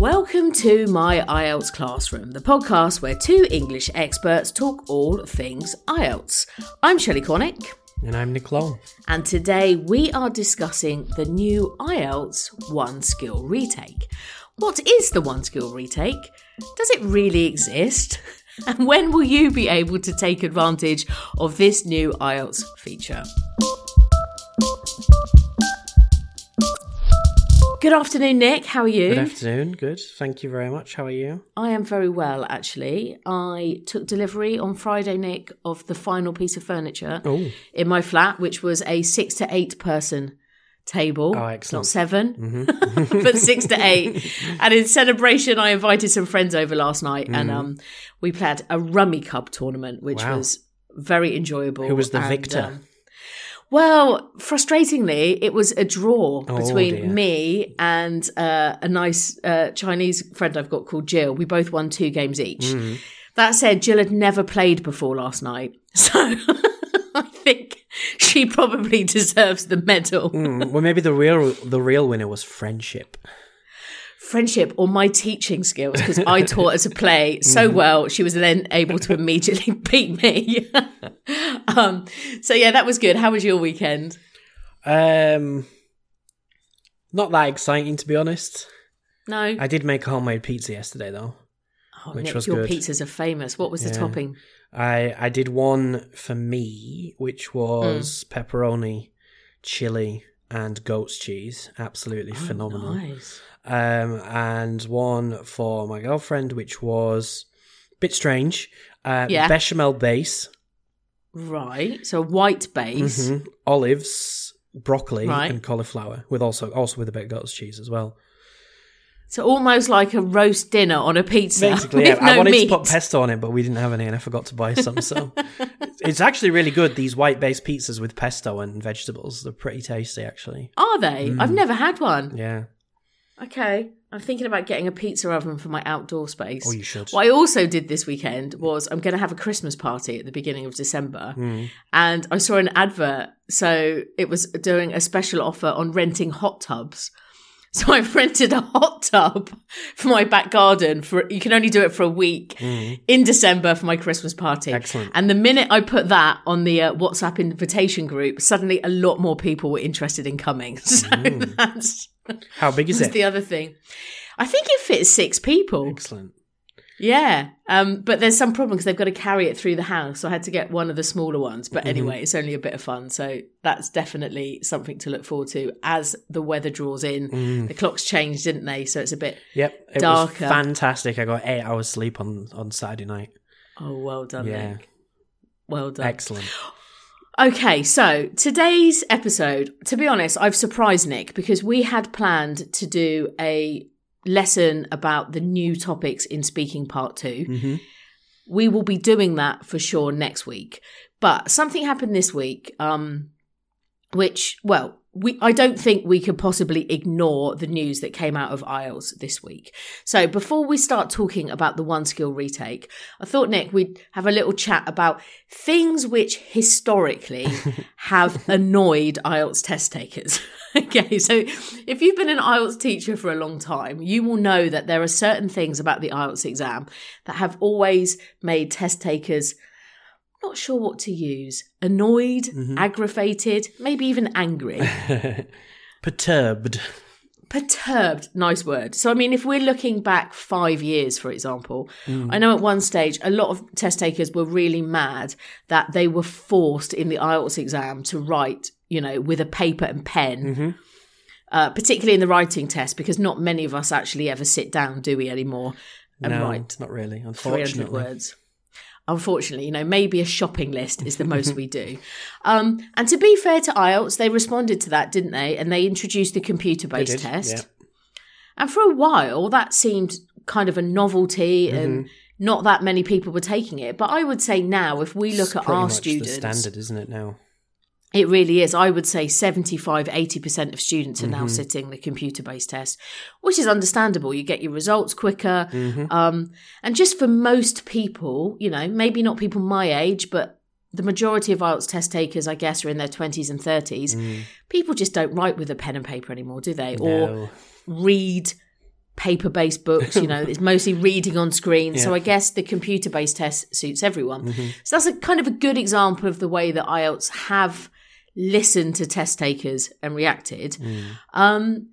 Welcome to my IELTS classroom, the podcast where two English experts talk all things IELTS. I'm Shelley Cornick, And I'm Nick Long. and today we are discussing the new IELTS One Skill Retake. What is the One Skill Retake? Does it really exist? And when will you be able to take advantage of this new IELTS feature? Good afternoon, Nick. How are you? Good afternoon. Good. Thank you very much. How are you? I am very well, actually. I took delivery on Friday, Nick, of the final piece of furniture Oh, in my flat, which was a six to eight person table. Oh, excellent. Not excellent. 7 but six to eight. And in celebration, I invited some friends over last night, and um, we played a Rummikub tournament, which Wow. was very enjoyable. Who was the and, victor? um, well, frustratingly, it was a draw Oh, between dear. me and uh, a nice uh, Chinese friend I've got called Jill. We both won two games each. Mm. That said, Jill had never played before last night, so I think she probably deserves the medal. Mm, well, maybe the real the real winner was friendship. Friendship or my teaching skills, because I taught her to play so Mm-hmm. well, she was then able to immediately beat me. um, so yeah, that was good. How was your weekend? Um, not that exciting to be honest. No, I did make a homemade pizza yesterday though. oh, which Nick, was your good. pizzas are famous. What was the Yeah. topping? I I did one for me, which was pepperoni, chili, and goat's cheese. Absolutely phenomenal. Nice. um, and one for my girlfriend, which was a bit strange. Uh, Yeah. Bechamel base, Right. So white base. mhm, olives, broccoli, Right. and cauliflower, with also also with a bit of goat's cheese as well. So almost like a roast dinner on a pizza. Basically, yeah, I wanted meat. to put pesto on it, but we didn't have any, and I forgot to buy some. So it's actually really good. These white based pizzas with pesto and vegetables, they're pretty tasty, actually. Are they? Mm. I've never had one. Yeah. Okay. I'm thinking about getting a pizza oven for my outdoor space. Oh, you should. What I also did this weekend was I'm going to have a Christmas party at the beginning of December, Mm. and I saw an advert. So it was doing a special offer on renting hot tubs. So I've rented a hot tub for my back garden for you can only do it for a week Mm. in December for my Christmas party. Excellent. And the minute I put that on the uh, WhatsApp invitation group, suddenly a lot more people were interested in coming. So Mm. that's, How big is that's it? the other thing. I think it fits six people. Excellent. Yeah. Um, but there's some problem because they've got to carry it through the house. So I had to get one of the smaller ones. Mm-hmm. But anyway, it's only a bit of fun. So that's definitely something to look forward to as the weather draws in. Mm. The clocks changed, didn't they? So it's a bit. Yep, it Darker. was fantastic. I got eight hours sleep on on Saturday night. Oh, well done, Yeah. Nick. Well done. Excellent. Okay, so today's episode, to be honest, I've surprised Nick because we had planned to do a lesson about the new topics in speaking part 2 hmm We will be doing that for sure next week. But something happened this week, um, which, well, we I don't think we could possibly ignore the news that came out of IELTS this week. So before we start talking about the one skill retake, I thought Nick we'd have a little chat about things which historically have annoyed IELTS test takers. okay, so if you've been an IELTS teacher for a long time, you will know that there are certain things about the IELTS exam that have always made test takers not sure what to use annoyed, aggravated, maybe even angry. Perturbed. Perturbed, nice word. So, I mean, if we're looking back five years, for example, I know at one stage a lot of test takers were really mad that they were forced in the IELTS exam to write, you know, with a paper and pen. Mhm. Uh, particularly in the writing test, because not many of us actually ever sit down, do we, anymore, and no, write not really. 300 Unfortunately, words. Unfortunately, you know, maybe a shopping list is the most we do. Um, and to be fair to IELTS, they responded to that, didn't they? And they introduced the computer based test. yeah. And for a while, that seemed kind of a novelty and Mm-hmm. not that many people were taking it. But I would say now, if we look It's at our students, the standard, isn't it now? It really is. I would say 75, 80% of students are Mm-hmm. now sitting the computer based test, which is understandable. You get your results quicker. Mm-hmm. Um, and just for most people, you know, maybe not people my age, but the majority of IELTS test takers, I guess, are in their 20s and 30s. People just don't write with a pen and paper anymore, do they? Or read paper based books. You know, it's mostly reading on screen. So I guess the computer based test suits everyone. So that's a kind of a good example of the way that IELTS have listened to test takers and reacted. Mm. Um,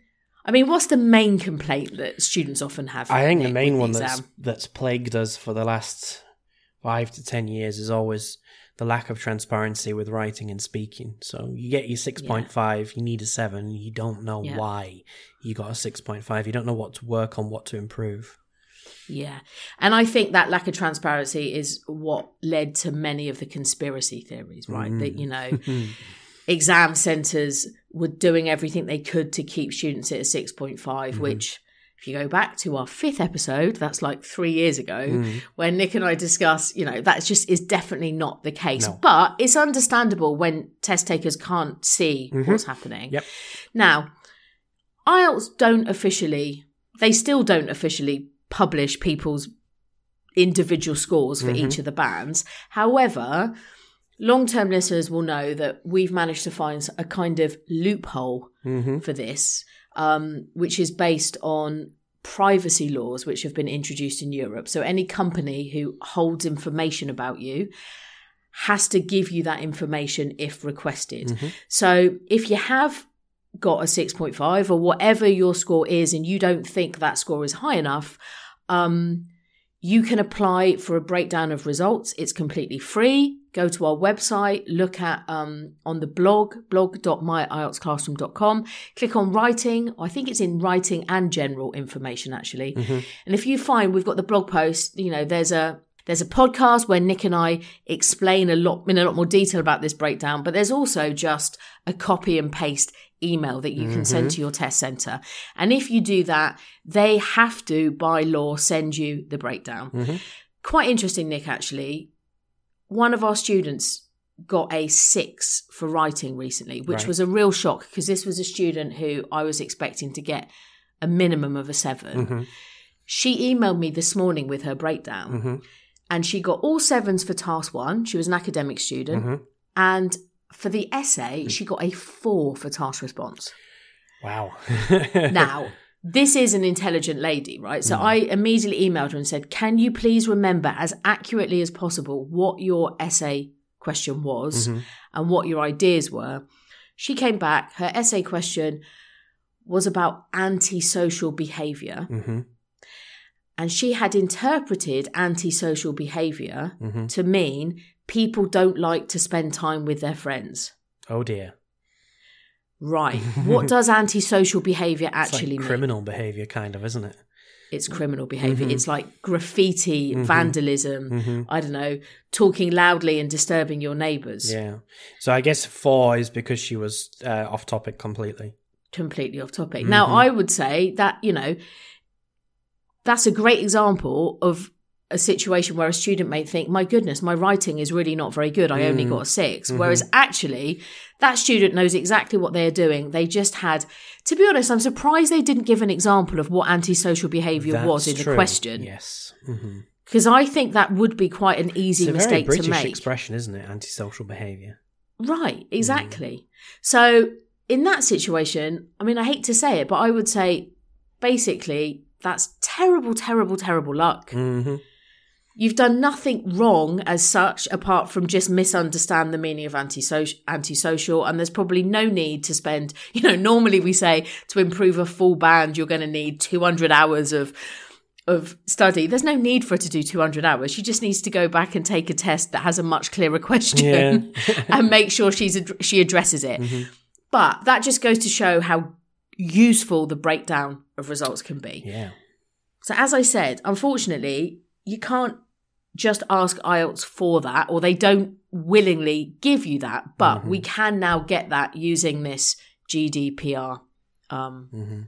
I mean, what's the main complaint that students often have? I think the main one the that's that's plagued us for the last five to ten years is always the lack of transparency with writing and speaking. So you get your six point five, you need a seven, you don't know Yeah. why you got a six point five, you don't know what to work on, what to improve. Yeah. And I think that lack of transparency is what led to many of the conspiracy theories, right? Mm. That, you know, exam centres were doing everything they could to keep students at a 6.5, Mm-hmm. which, if you go back to our fifth episode, that's like three years ago, Mm. when Nick and I discuss, you know, that's just is definitely not the case. No. But it's understandable when test takers can't see what's happening. Mm-hmm. Yep. Now, IELTS don't officially, they still don't officially publish people's individual scores for Mm-hmm. each of the bands. However, long term listeners will know that we've managed to find a kind of loophole Mm-hmm. for this, um, which is based on privacy laws which have been introduced in Europe. So any company who holds information about you has to give you that information if requested. Mm-hmm. So if you have got a 6.5 or whatever your score is and you don't think that score is high enough, um, you can apply for a breakdown of results. It's completely free. Go to our website, look at um, on the blog, blog.myieltsclassroom.com, click on writing. I think it's in writing and general information actually. Mm-hmm. And if you find we've got the blog post, you know, there's a there's a podcast where Nick and I explain a lot in a lot more detail about this breakdown, but there's also just a copy and paste email that you can send mm-hmm. to your test center. And if you do that, they have to by law send you the breakdown. Mm-hmm. Quite interesting, Nick, actually. One of our students got a six for writing recently, which Right. was a real shock because this was a student who I was expecting to get a minimum of a 7 Mm-hmm. She emailed me this morning with her breakdown and she got all sevens for task one. She was an academic student. Mm-hmm. And for the essay, she got a four for task response. Wow. Now, this is an intelligent lady, right? Mm. So I immediately emailed her and said, Can you please remember as accurately as possible what your essay question was Mm-hmm. and what your ideas were? She came back. Her essay question was about antisocial behavior. hmm And she had interpreted antisocial behavior hmm to mean people don't like to spend time with their friends. Oh dear. Right. what does antisocial behavior actually like mean? criminal behavior, kind of, isn't it? It's criminal behavior. Mhm. It's like graffiti, Mhm. vandalism, hmm I don't know, talking loudly and disturbing your neighbours. Yeah. So I guess four is because she was uh, off topic completely. Completely off topic. Now, Mhm. I would say that, you know, that's a great example of a situation where a student may think, my goodness, my writing is really not very good. I only Mm. got a 6 Mhm. Whereas actually, that student knows exactly what they're doing. They just had, to be honest, I'm surprised they didn't give an example of what antisocial behaviour was in true. the question. Yes. Because I think that would be quite an It's easy a very mistake British to make. expression, isn't it? Antisocial behaviour. Right, Mm. exactly. So in that situation, I mean, I hate to say it, but I would say basically that's terrible, terrible, terrible luck. hmm You've done nothing wrong as such, apart from just misunderstand the meaning of antisocial, antisocial. And there's probably no need to spend, you know, normally we say to improve a full band, you're going to need 200 hours of, of study. There's no need for her to do 200 hours. She just needs to go back and take a test that has a much clearer question and make sure she's, ad- she addresses it. Mm-hmm. But that just goes to show how useful the breakdown of results can be. Yeah. So, as I said, unfortunately, you can't just ask IELTS for that, or they don't willingly give you that. But we can now get that using this GDPR um, hmm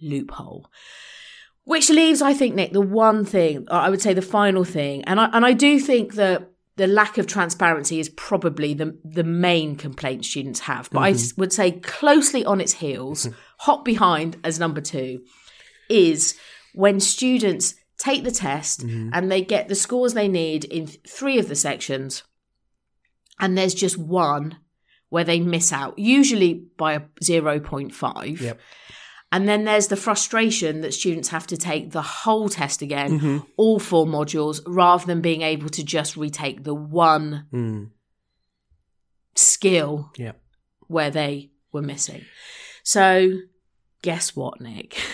loophole. Which leaves, I think, Nick, the one thing, or I would say the final thing, and I and I do think that the lack of transparency is probably the the main complaint students have. But I would say closely on its heels, hot behind as number two, is when students take the test and they get the scores they need in three of the sections, and there's just one where they miss out, usually by a zero point five. Yep. And then there's the frustration that students have to take the whole test again, Mm-hmm. all four modules, rather than being able to just retake the one Mm. skill Yeah. where they were missing. So, guess what, Nick?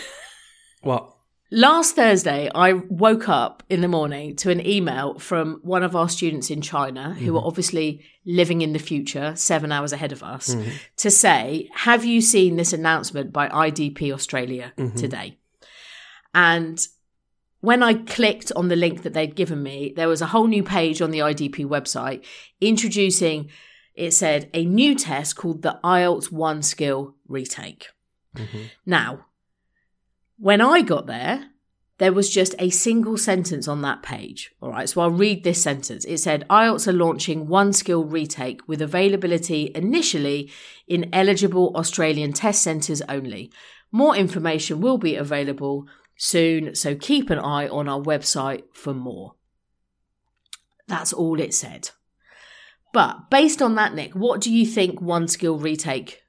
What? Last Thursday, I woke up in the morning to an email from one of our students in China who mm-hmm. are obviously living in the future, seven hours ahead of us, mm-hmm. to say, Have you seen this announcement by IDP Australia mm-hmm. today? And when I clicked on the link that they'd given me, there was a whole new page on the IDP website introducing, it said, a new test called the IELTS One Skill Retake. Now, when I got there, there was just a single sentence on that page. All right, so I'll read this sentence. It said IELTS are launching one skill retake with availability initially in eligible Australian test centres only. More information will be available soon, so keep an eye on our website for more. That's all it said. But based on that, Nick, what do you think one skill retake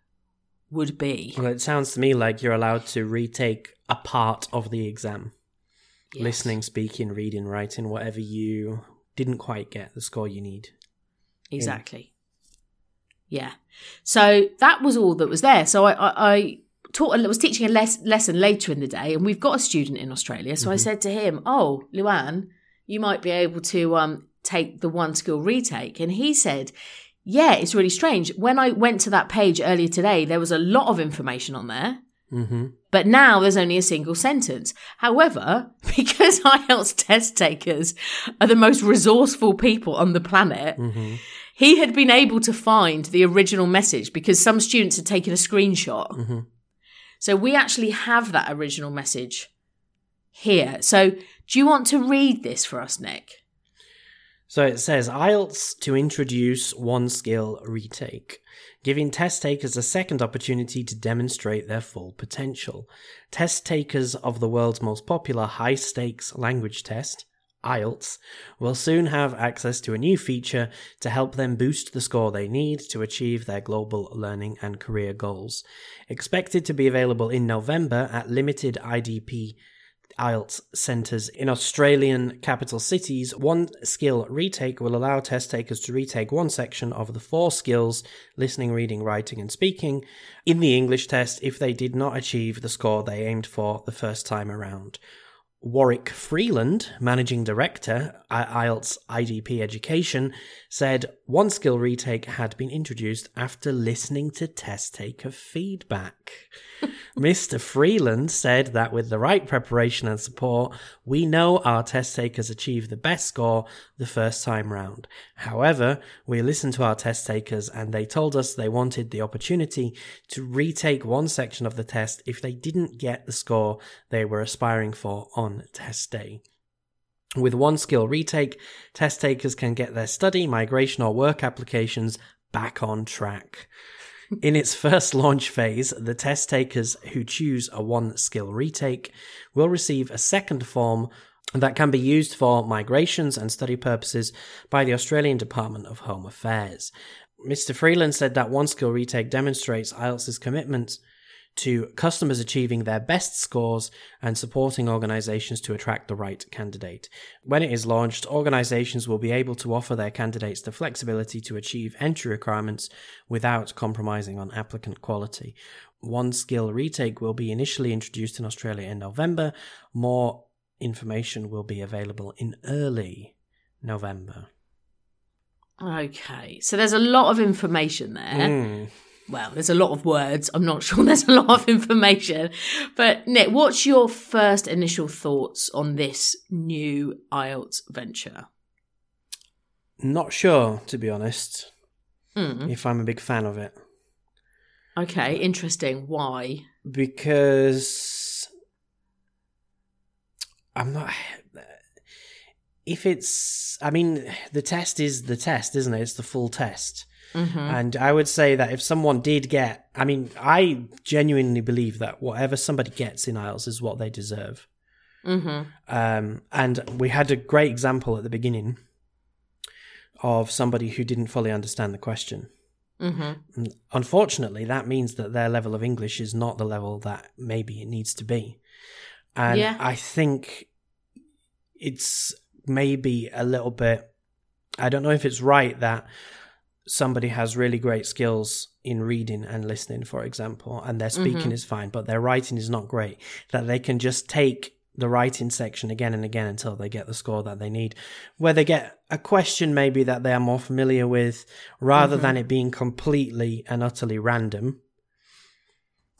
would be? Well, it sounds to me like you're allowed to retake a part of the exam. Yes. Listening, speaking, reading, writing, whatever you didn't quite get the score you need. Exactly. Yeah. So that was all that was there. So I, I, I taught, I was teaching a les- lesson later in the day, and we've got a student in Australia. So I said to him, "Oh, Luann, you might be able to um, take the one skill retake." And he said, "Yeah, it's really strange. When I went to that page earlier today, there was a lot of information on there." Mm-hmm. But now there's only a single sentence. However, because IELTS test takers are the most resourceful people on the planet, Mm-hmm. he had been able to find the original message because some students had taken a screenshot. Mm-hmm. So we actually have that original message here. So do you want to read this for us, Nick? So it says IELTS to introduce one skill retake, giving test takers a second opportunity to demonstrate their full potential. Test takers of the world's most popular high stakes language test, IELTS, will soon have access to a new feature to help them boost the score they need to achieve their global learning and career goals. Expected to be available in November at limited IDP IELTS centres in Australian capital cities, one skill retake will allow test takers to retake one section of the four skills listening, reading, writing, and speaking in the English test if they did not achieve the score they aimed for the first time around. Warwick Freeland, managing director at IELTS IDP Education, said one skill retake had been introduced after listening to test taker feedback. Mr. Freeland said that with the right preparation and support, we know our test takers achieve the best score the first time round. However, we listened to our test takers and they told us they wanted the opportunity to retake one section of the test if they didn't get the score they were aspiring for on test day. With one skill retake, test takers can get their study, migration, or work applications back on track. In its first launch phase, the test takers who choose a one skill retake will receive a second form that can be used for migrations and study purposes by the Australian Department of Home Affairs. Mr. Freeland said that one skill retake demonstrates IELTS's commitment to customers achieving their best scores and supporting organizations to attract the right candidate. When it is launched, organizations will be able to offer their candidates the flexibility to achieve entry requirements without compromising on applicant quality. One skill retake will be initially introduced in Australia in November. More information will be available in early November. Okay. So there's a lot of information there. Mm. Well, there's a lot of words. I'm not sure there's a lot of information. But Nick, what's your first initial thoughts on this new IELTS venture? Not sure, to be honest, Mm. if I'm a big fan of it. Okay, interesting. Why? because I'm not. If it's, I mean, the test is the test, isn't it? It's the full test. Hmm And I would say that if someone did get, I mean, I genuinely believe that whatever somebody gets in IELTS is what they deserve. hmm Um, and we had a great example at the beginning of somebody who didn't fully understand the question. Mm-hmm. Unfortunately, that means that their level of English is not the level that maybe it needs to be. And Yeah. I think it's maybe a little bit, I don't know if it's right that somebody has really great skills in reading and listening, for example, and their speaking Mhm. is fine, but their writing is not great, that they can just take the writing section again and again until they get the score that they need. Where they get a question maybe that they are more familiar with, rather Mhm. than it being completely and utterly random.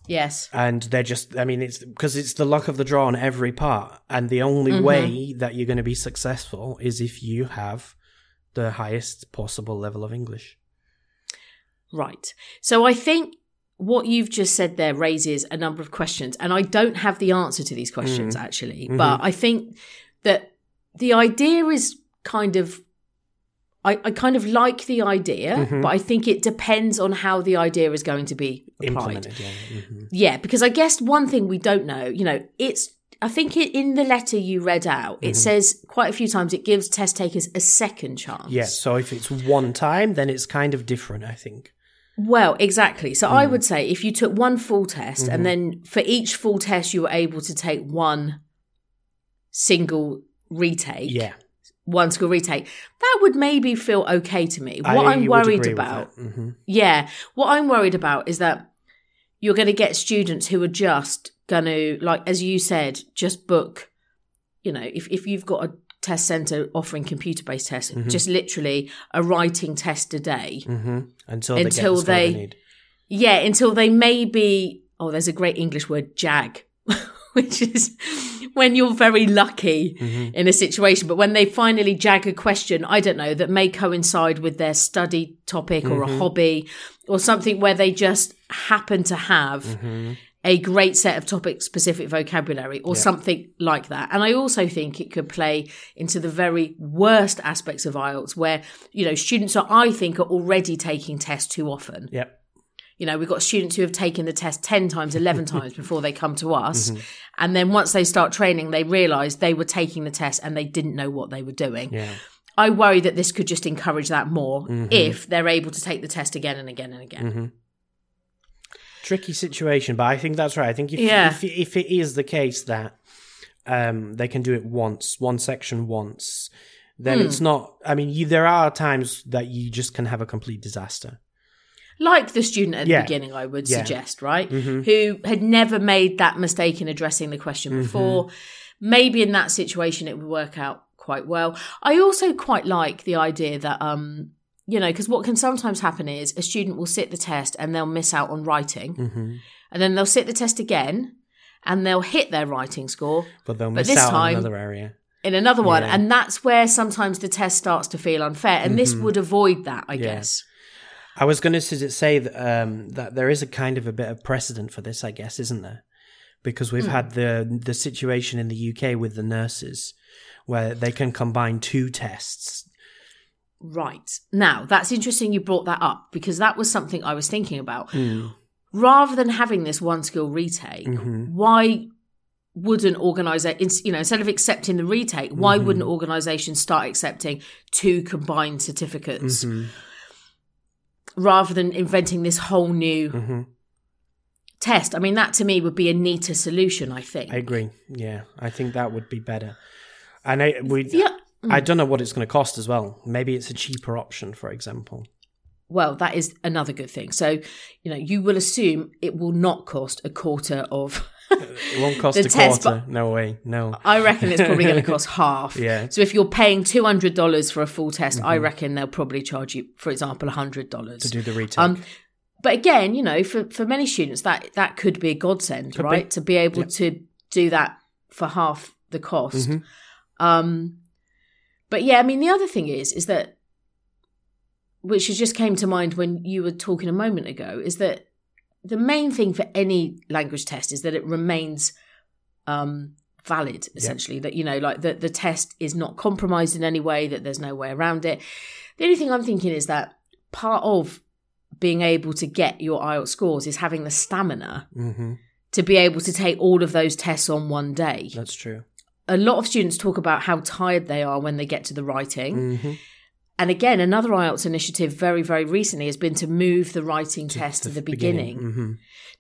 Yes. And they're just, I mean, it's because it's the luck of the draw on every part. And the only Mhm. way that you're going to be successful is if you have the highest possible level of English. Right. So I think what you've just said there raises a number of questions, and I don't have the answer to these questions Mm. actually, Mhm. but I think that the idea is kind of. I, I kind of like the idea, Mhm. but I think it depends on how the idea is going to be applied. Implemented, yeah. hmm Yeah, because I guess one thing we don't know, you know, it's. I think it, in the letter you read out, it Mhm. says quite a few times it gives test takers a second chance. Yeah, so if it's one time, then it's kind of different, I think. Well, exactly. So I Mm. would say if you took one full test Mhm. and then for each full test you were able to take one single retake, Yeah. one school retake, that would maybe feel okay to me. What I I'm worried about. Mhm. yeah, what I'm worried about is that you're going to get students who are just going to, like, as you said, just book, you know, if, if you've got a test center offering computer based tests, Mhm. just literally a writing test a day. Mhm. Until, Until they get the they- need. Yeah, until they maybe oh, there's a great English word, jag, which is when you're very lucky Mhm. in a situation. But when they finally jag a question, I don't know, that may coincide with their study topic or a Mhm. hobby or something where they just happen to have Mhm. A great set of topic specific vocabulary or Yeah. something like that. And I also think it could play into the very worst aspects of IELTS where, you know, students are, I think, are already taking tests too often. Yep. You know, we've got students who have taken the test 10 times, 11 times before they come to us. Mhm. And then once they start training, they realize they were taking the test and they didn't know what they were doing. Yeah. I worry that this could just encourage that more Mhm. if they're able to take the test again and again and again. hmm Tricky situation, but I think that's right. I think if Yeah. if, if it is the case that um, they can do it once, one section once, then Hmm. it's not. I mean, you, there are times that you just can have a complete disaster. Like the student at the Yeah. beginning, I would Yeah. suggest, right? hmm Who had never made that mistake in addressing the question Mhm. before. Maybe in that situation it would work out quite well. I also quite like the idea that, um, you know, because what can sometimes happen is a student will sit the test and they'll miss out on writing. hmm And then they'll sit the test again and they'll hit their writing score But they'll But miss this out on another area. in another one. Yeah. And that's where sometimes the test starts to feel unfair. And this Mhm. would avoid that, I Yeah. guess. I was going to say that um, that there is a kind of a bit of precedent for this, I guess, isn't there? Because we've Hmm. had the the situation in the UK with the nurses, where they can combine two tests. Right. Now, that's interesting you brought that up because that was something I was thinking about. Mm. Rather than having this one skill retake, Mhm. why wouldn't organization you know instead of accepting the retake why Mhm. wouldn't organizations start accepting two combined certificates Mhm. rather than inventing this whole new Mhm. test i mean that to me would be a neater solution i think I agree. Yeah, I think that would be better. And I we yeah I don't know what it's going to cost as well. Maybe it's a cheaper option, for example. well that is another good thing so you know you will assume it will not cost a quarter of It won't cost a test, quarter. no way. No. i reckon it's probably going to cost half Yeah. so if you're paying $200 for a full test i Mhm. reckon they'll probably charge you for example $100 To do the retake. Um, but again, you know, for, for many students, that that could be a godsend, Could be. right? To be able Yep. to do that for half the cost. Mhm. Um, but yeah, I mean, the other thing is, is that, which just came to mind when you were talking a moment ago, is that the main thing for any language test is that it remains um, valid, essentially. That, you know, like that the test is not compromised in any way, that there's no way around it. The only thing I'm thinking is that part of being able to get your IELTS scores is having the stamina Mhm. to be able to take all of those tests on one day. That's true. A lot of students talk about how tired they are when they get to the writing. hmm and again, another IELTS initiative very, very recently has been to move the writing test to the beginning. hmm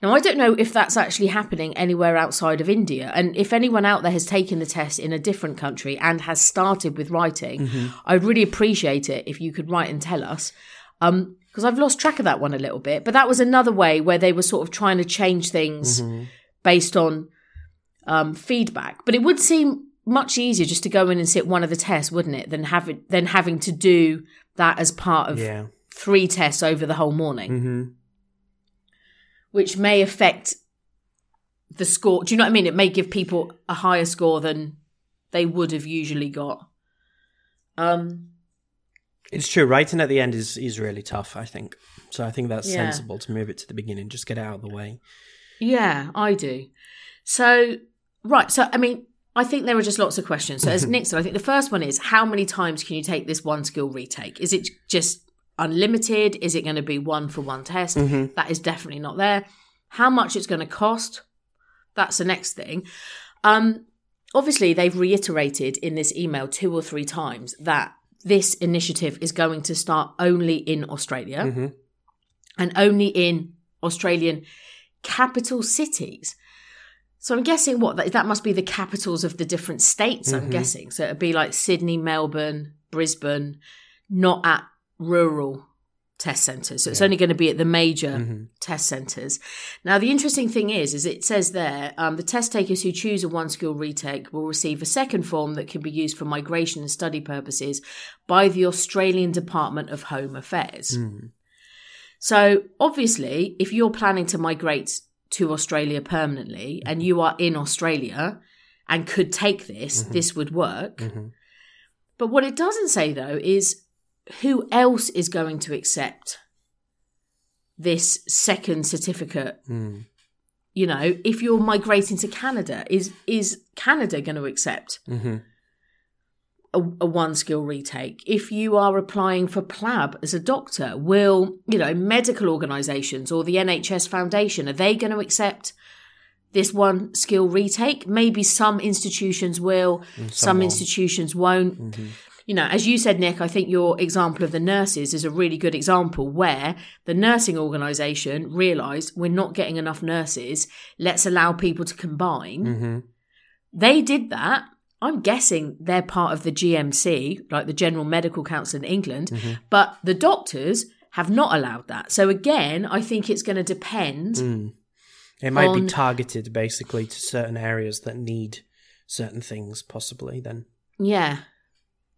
Now, I don't know if that's actually happening anywhere outside of India. And if anyone out there has taken the test in a different country and has started with writing, I'd really appreciate it if you could write and tell us. Um, because I've lost track of that one a little bit. But that was another way where they were sort of trying to change things based on um, feedback. But it would seem much easier just to go in and sit one of the tests, wouldn't it, than having than having to do that as part of Yeah. three tests over the whole morning hmm which may affect the score. Do you know what I mean? It may give people a higher score than they would have usually got. Um, It's true. Writing at the end is is really tough. I think. So I think that's Yeah. sensible to move it to the beginning. Just get it out of the way. yeah, I do. So, right. So, I mean, I think there are just lots of questions. So, as Nick said, I think the first one is how many times can you take this one skill retake? Is it just unlimited? Is it going to be one for one test? That is definitely not there. How much it's going to cost? That's the next thing. Um, obviously, they've reiterated in this email two or three times that this initiative is going to start only in Australia Mhm. and only in Australian capital cities. So I'm guessing what that, that must be the capitals of the different states. I'm Mhm. guessing so it'd be like Sydney, Melbourne, Brisbane, not at rural test centres. So it's Yeah. only going to be at the major Mhm. test centres. Now, the interesting thing is, is it says there um, the test takers who choose a one skill retake will receive a second form that can be used for migration and study purposes by the Australian Department of Home Affairs. Mm. So, obviously, if you're planning to migrate to Australia permanently and you are in Australia and could take this, this would work. Mhm. But what it doesn't say, though, is who else is going to accept this second certificate Mm. you know if you're migrating to canada is is canada going to accept Mhm. A, a one skill retake if you are applying for plab as a doctor will you know medical organizations or the nhs foundation are they going to accept this one skill retake maybe some institutions will some, some institutions won't Mhm. you know, as you said, Nick, I think your example of the nurses is a really good example where the nursing organisation realised we're not getting enough nurses. Let's allow people to combine. Mhm. They did that. I'm guessing they're part of the GMC, like the General Medical Council in England, Mm-hmm. but the doctors have not allowed that. So again, I think it's going to depend. Mm. It might On- be targeted basically to certain areas that need certain things, possibly. Then. Yeah.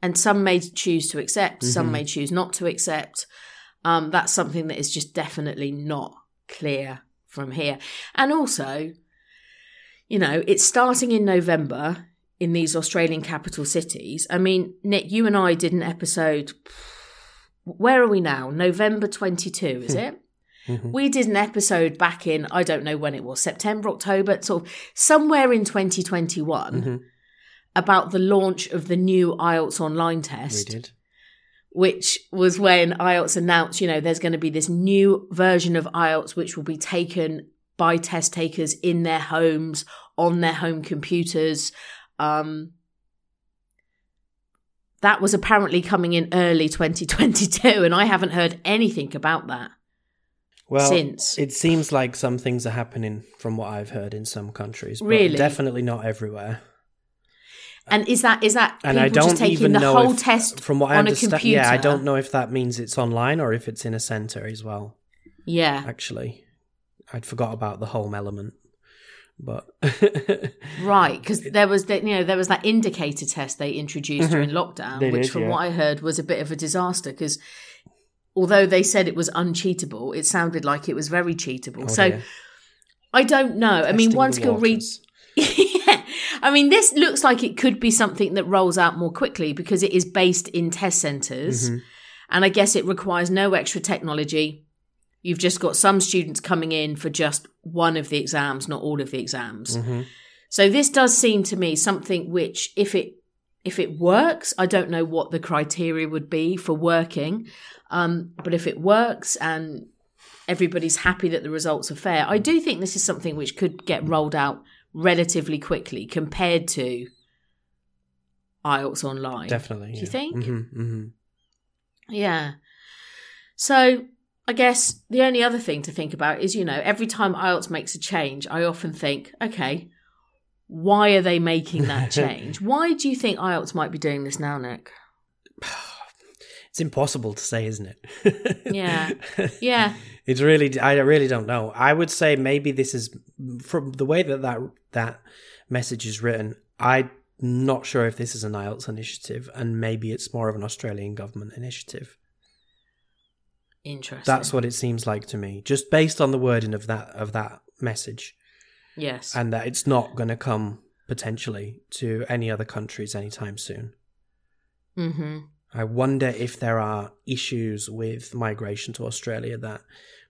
And some may choose to accept, some Mhm. may choose not to accept. Um, that's something that is just definitely not clear from here. And also, you know, it's starting in November in these Australian capital cities. I mean, Nick, you and I did an episode. Where are we now? November 22, is it? Mhm. We did an episode back in, I don't know when it was, September, October, sort of somewhere in 2021 Mhm. about the launch of the new IELTS online test. We did. which was when IELTS announced, you know, there's going to be this new version of IELTS which will be taken by test takers in their homes, on their home computers. Um, that was apparently coming in early 2022, and I haven't heard anything about that. Well, since. it seems like some things are happening from what I've heard in some countries, but Really? definitely not everywhere. And is that is that And I don't just taking even the know whole if, test from what I on a understand. computer? Yeah, I don't know if that means it's online or if it's in a center as well. Yeah, Actually, I'd forgot about the home element, but right. Because there was that you know there was that indicator test they introduced during lockdown, Mm-hmm. They which did, from yeah. what I heard was a bit of a disaster. Because although they said it was uncheatable, it sounded like it was very cheatable. Oh, so. I don't know. I mean, Testing one skill read. yeah, I mean, this looks like it could be something that rolls out more quickly because it is based in test centers Mhm. And I guess it requires no extra technology. You've just got some students coming in for just one of the exams, not all of the exams. Mhm. So this does seem to me something which, if it if it works, I don't know what the criteria would be for working, um, but if it works and everybody's happy that the results are fair, I do think this is something which could get rolled out relatively quickly compared to IELTS online. Definitely. Do you yeah. think? hmm hmm Yeah. So I guess the only other thing to think about is, you know, every time IELTS makes a change, I often think, okay, why are they making that change? why do you think IELTS might be doing this now, Nick? It's impossible to say, isn't it? Yeah. Yeah. It's really, I really don't know. I would say maybe this is from the way that that, that message is written. I'm not sure if this is an IELTS initiative, and maybe it's more of an Australian government initiative. Interesting. That's what it seems like to me, just based on the wording of that of that message, Yes. and that it's not going to come potentially to any other countries anytime soon. mm-hmm. I wonder if there are issues with migration to Australia that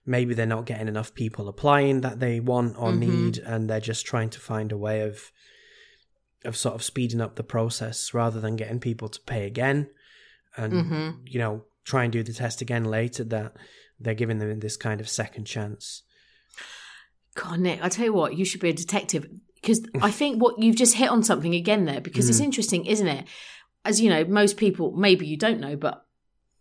maybe they're not getting enough people applying that they want or Mhm. need, and they're just trying to find a way of of sort of speeding up the process rather than getting people to pay again and Mhm. you know try and do the test again later. That they're giving them this kind of second chance. God, Nick, I tell you what, you should be a detective because I think what you've just hit on something again there because it's Mm. interesting, isn't it? As you know, most people, maybe you don't know, but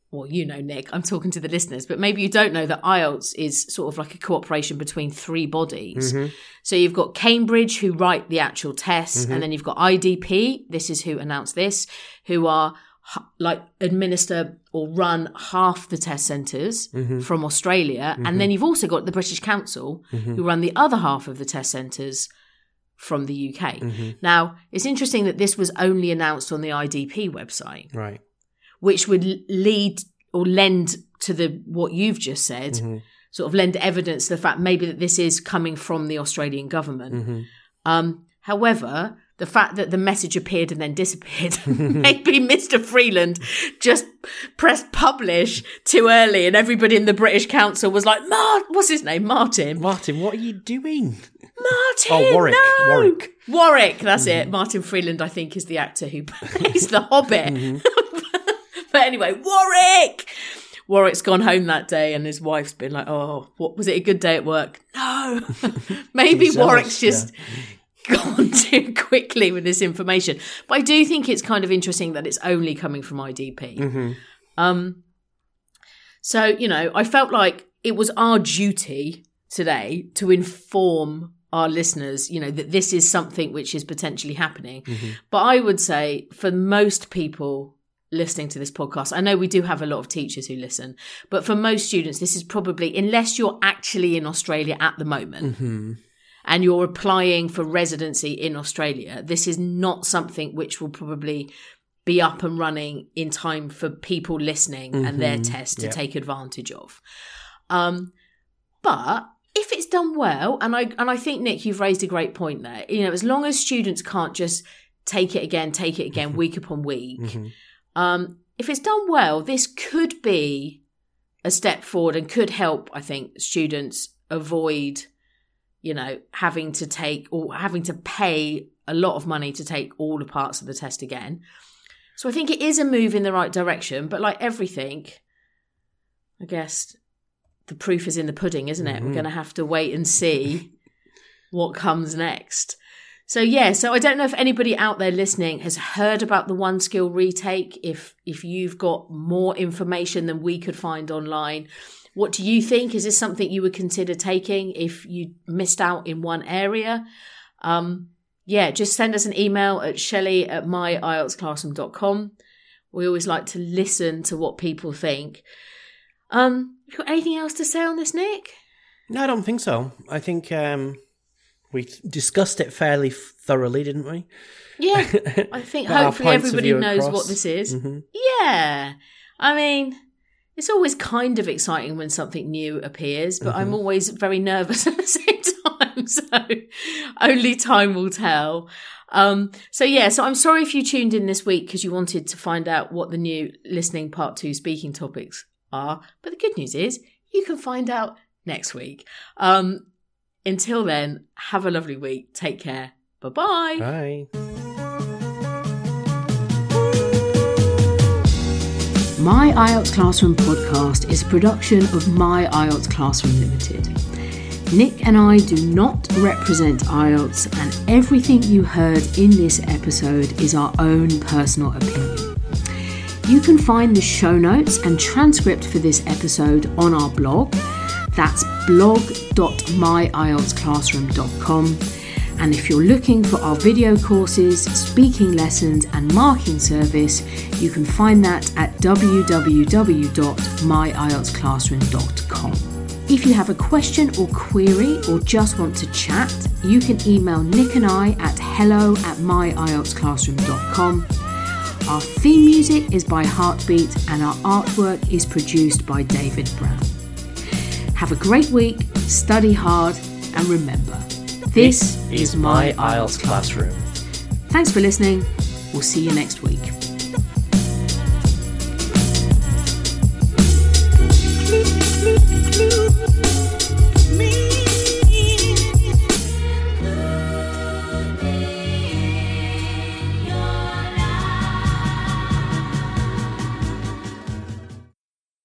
well, you know, Nick, I'm talking to the listeners, but maybe you don't know that IELTS is sort of like a cooperation between three bodies. Mhm. So you've got Cambridge who write the actual tests, Mhm. and then you've got IDP. This is who announced this, who are like administer or run half the test centres Mhm. from Australia, Mhm. and then you've also got the British Council Mhm. who run the other half of the test centres from the UK. Mhm. Now it's interesting that this was only announced on the IDP website, Right. which would lead or lend to the what you've just said, Mhm. sort of lend evidence to the fact maybe that this is coming from the Australian government. Mhm. Um, however, the fact that the message appeared and then disappeared, maybe Mr. Freeland just pressed publish too early, and everybody in the British Council was like, "Mart, what's his name? Martin, Martin, what are you doing? Martin, Oh, Warwick, no! Warwick. Warwick, that's it. Mm-hmm. Martin Freeland, I think, is the actor who plays the Hobbit. Mm-hmm. but anyway, Warwick. Warwick's gone home that day, and his wife's been like, "Oh, what was it? A good day at work? No, maybe Warwick's just gone too quickly with this information." But I do think it's kind of interesting that it's only coming from IDP. Mhm. Um, so you know, I felt like it was our duty today to inform our listeners, you know, that this is something which is potentially happening. Mhm. But I would say for most people listening to this podcast, I know we do have a lot of teachers who listen, but for most students, this is probably, unless you're actually in Australia at the moment Mhm. And you're applying for residency in Australia, this is not something which will probably be up and running in time for people listening and their Mhm. test to Yeah. take advantage of. Um, but if it's done well, and I and I think Nick, you've raised a great point there. You know, as long as students can't just take it again, take it again, week upon week. Mhm. Um, if it's done well, this could be a step forward and could help, I think, students avoid, you know, having to take or having to pay a lot of money to take all the parts of the test again. So I think it is a move in the right direction, but like everything, I guess the proof is in the pudding, isn't it? We're Mhm. going to have to wait and see what comes next. So yeah, so I don't know if anybody out there listening has heard about the one skill retake. If if you've got more information than we could find online, what do you think? Is this something you would consider taking if you missed out in one area? Um, yeah, just send us an email at shelley at myieltsclassroom.com. We always like to listen to what people think. Um, you got anything else to say on this, Nick? No, I don't think so. I think um, we discussed it fairly thoroughly, didn't we? Yeah, I think hopefully everybody knows across. what this is. Mhm. Yeah. I mean, it's always kind of exciting when something new appears, but I'm Mhm. always very nervous at the same time. So only time will tell. Um, so yeah, so I'm sorry if you tuned in this week because you wanted to find out what the new listening part two speaking topics are. But the good news is you can find out next week. Um, until then, have a lovely week. Take care. Bye-bye. Bye. My IELTS Classroom podcast is a production of My IELTS Classroom Limited. Nick and I do not represent IELTS, and everything you heard in this episode is our own personal opinion. You can find the show notes and transcript for this episode on our blog. That's blog.myieltsclassroom.com. And if you're looking for our video courses, speaking lessons, and marking service, you can find that at www.myieltsclassroom.com. If you have a question or query or just want to chat, you can email Nick and I at hello at myieltsclassroom.com. Our theme music is by Heartbeat and our artwork is produced by David Brown. Have a great week, study hard, and remember this, is My IELTS Classroom. Thanks for listening. We'll see you next week.